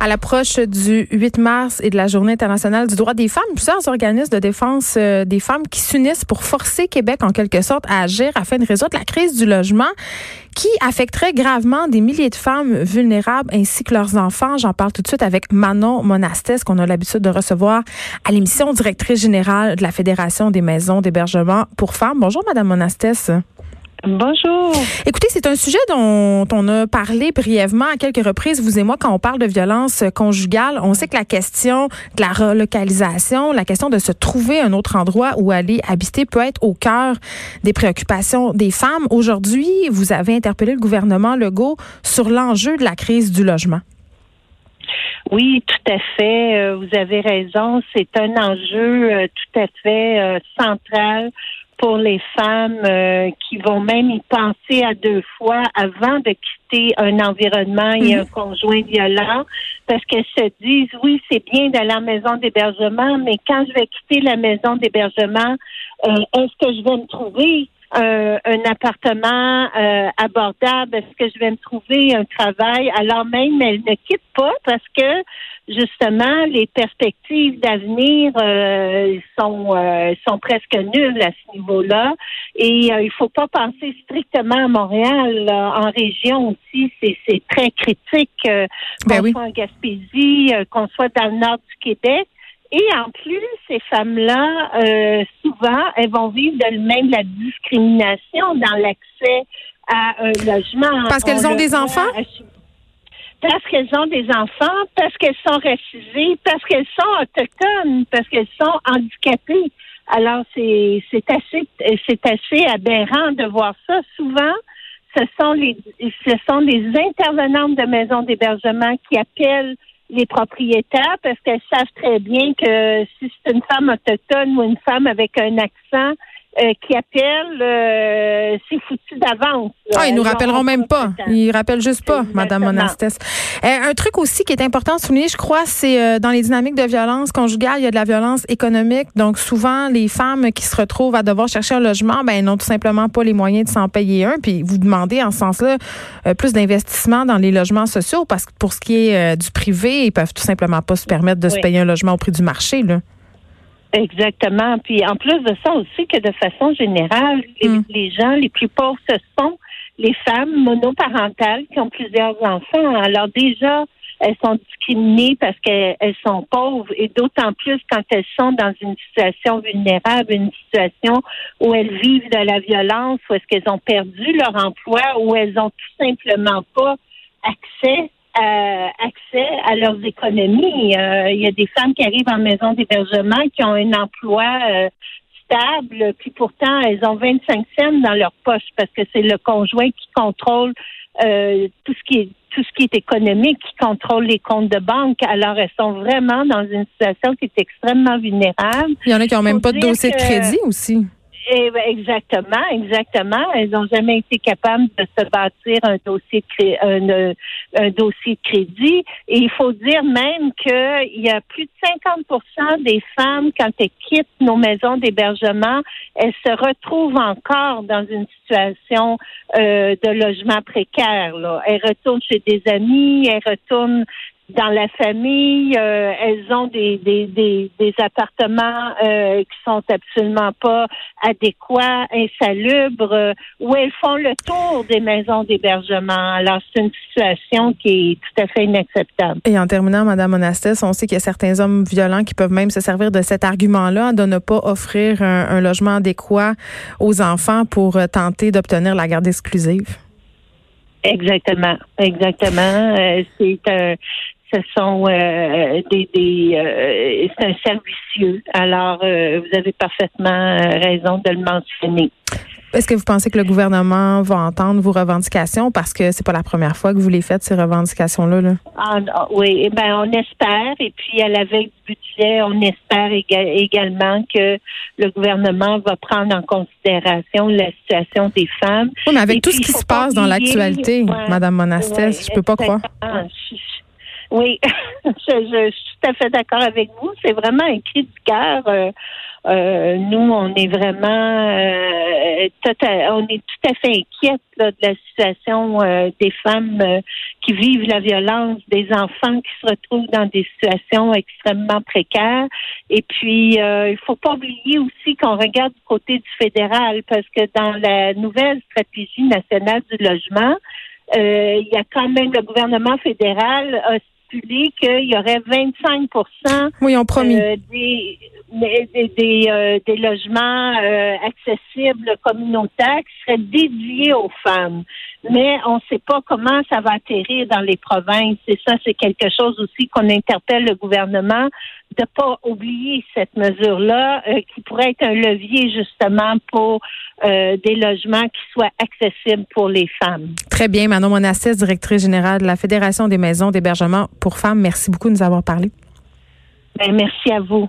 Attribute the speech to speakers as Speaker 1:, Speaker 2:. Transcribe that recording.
Speaker 1: À l'approche du 8 mars et de la Journée internationale du droit des femmes, plusieurs organismes de défense euh, des femmes qui s'unissent pour forcer Québec en quelque sorte à agir afin de résoudre la crise du logement qui affecterait gravement des milliers de femmes vulnérables ainsi que leurs enfants. J'en parle tout de suite avec Manon Monastès qu'on a l'habitude de recevoir à l'émission directrice générale de la Fédération des maisons d'hébergement pour femmes. Bonjour Madame Monastès.
Speaker 2: Bonjour.
Speaker 1: Écoutez, c'est un sujet dont on a parlé brièvement à quelques reprises, vous et moi, quand on parle de violence conjugale. On sait que la question de la relocalisation, la question de se trouver un autre endroit où aller habiter peut être au cœur des préoccupations des femmes. Aujourd'hui, vous avez interpellé le gouvernement Legault sur l'enjeu de la crise du logement.
Speaker 2: Oui, tout à fait. Euh, vous avez raison. C'est un enjeu euh, tout à fait euh, central pour les femmes euh, qui vont même y penser à deux fois avant de quitter un environnement et un mhm. conjoint violent parce qu'elles se disent oui c'est bien d'aller à la maison d'hébergement mais quand je vais quitter la maison d'hébergement euh, est-ce que je vais me trouver un appartement euh, abordable? Est-ce que je vais me trouver un travail? Alors même, elles ne quittent pas parce que justement, les perspectives d'avenir euh, sont euh, sont presque nulles à ce niveau-là. Et euh, il faut pas penser strictement à Montréal. En région aussi, c'est, très critique. Ben qu'on soit en Gaspésie, qu'on soit dans le nord du Québec. Et en plus, ces femmes-là, souvent, elles vont vivre de même la discrimination dans l'accès à un logement.
Speaker 1: Parce qu'elles ont des enfants?
Speaker 2: parce qu'elles ont des enfants, parce qu'elles sont racisées, parce qu'elles sont autochtones, parce qu'elles sont handicapées. Alors c'est c'est assez c'est assez aberrant de voir ça. Souvent, ce sont les ce sont les intervenantes de maisons d'hébergement qui appellent les propriétaires parce qu'elles savent très bien que si c'est une femme autochtone ou une femme avec un accent, euh, qui appellent, euh, c'est foutu d'avance.
Speaker 1: Ah, ils nous rappelleront même pas. Ils rappellent juste pas, Madame Monastès. Euh, un truc aussi qui est important de souligner, je crois, c'est dans les dynamiques de violence conjugale, il y a de la violence économique. Donc souvent, les femmes qui se retrouvent à devoir chercher un logement, ben n'ont tout simplement pas les moyens de s'en payer un. Puis vous demandez en ce sens-là plus d'investissement dans les logements sociaux parce que pour ce qui est du privé, ils peuvent tout simplement pas se permettre de se payer un logement au prix du marché. Là.
Speaker 2: Exactement. Puis en plus de ça aussi que de façon générale, les, mm. gens les plus pauvres, ce sont les femmes monoparentales qui ont plusieurs enfants. Alors déjà, elles sont discriminées parce qu'elles sont pauvres et d'autant plus quand elles sont dans une situation vulnérable, une situation où elles vivent de la violence, où est-ce qu'elles ont perdu leur emploi, où elles ont tout simplement pas accès euh, accès à leurs économies. Euh, il y a des femmes qui arrivent en maison d'hébergement qui ont un emploi euh, stable, puis pourtant elles ont 25 cents dans leur poche parce que c'est le conjoint qui contrôle tout ce qui est tout ce qui est économique, qui contrôle les comptes de banque. Alors elles sont vraiment dans une situation qui est extrêmement vulnérable.
Speaker 1: Il y en a qui n'ont même pas de dossier de crédit aussi.
Speaker 2: Eh ben, exactement, exactement. Elles n'ont jamais été capables de se bâtir un dossier de un, un, dossier de crédit. Et il faut dire même qu'il y a plus de 50 des femmes, quand elles quittent nos maisons d'hébergement, elles se retrouvent encore dans une situation euh, de logement précaire. Là. Elles retournent chez des amis, elles retournent dans la famille, euh, elles ont des, des, des, des appartements euh, qui sont absolument pas adéquats, insalubres, euh, où elles font le tour des maisons d'hébergement. Alors, c'est une situation qui est tout à fait inacceptable.
Speaker 1: Et en terminant, Madame Monastès, on sait qu'il y a certains hommes violents qui peuvent même se servir de cet argument-là de ne pas offrir un, un logement adéquat aux enfants pour tenter d'obtenir la garde exclusive.
Speaker 2: Exactement, exactement. c'est un ce sont des, des c'est un servicieux. Alors, vous avez parfaitement raison de le mentionner.
Speaker 1: Est-ce que vous pensez que le gouvernement va entendre vos revendications? Parce que c'est pas la première fois que vous les faites ces revendications-là? Là?
Speaker 2: Ah, oui, eh ben on espère. Et puis à la veille du budget, on espère également que le gouvernement va prendre en considération la situation des femmes.
Speaker 1: Oui, mais avec tout ce qui se passe dans l'actualité, Madame Monastès, je peux pas croire.
Speaker 2: Oui, je, suis tout à fait d'accord avec vous. C'est vraiment un cri du cœur. Euh, euh, nous, on est vraiment, euh, on est tout à fait inquiète de la situation des femmes qui vivent la violence, des enfants qui se retrouvent dans des situations extrêmement précaires. Et puis, il faut pas oublier aussi qu'on regarde du côté du fédéral, parce que dans la nouvelle stratégie nationale du logement, il y a quand même le gouvernement fédéral a qu'il y aurait 25
Speaker 1: oui, on promis. Euh,
Speaker 2: des, des, euh, des, logements euh, accessibles communautaires qui seraient dédiés aux femmes. Mais on ne sait pas comment ça va atterrir dans les provinces. Et ça, c'est quelque chose aussi qu'on interpelle le gouvernement de pas oublier cette mesure-là qui pourrait être un levier justement pour des logements qui soient accessibles pour les femmes.
Speaker 1: Très bien. Manon Monassis, directrice générale de la Fédération des maisons d'hébergement pour femmes. Merci beaucoup de nous avoir parlé.
Speaker 2: Ben, merci à vous.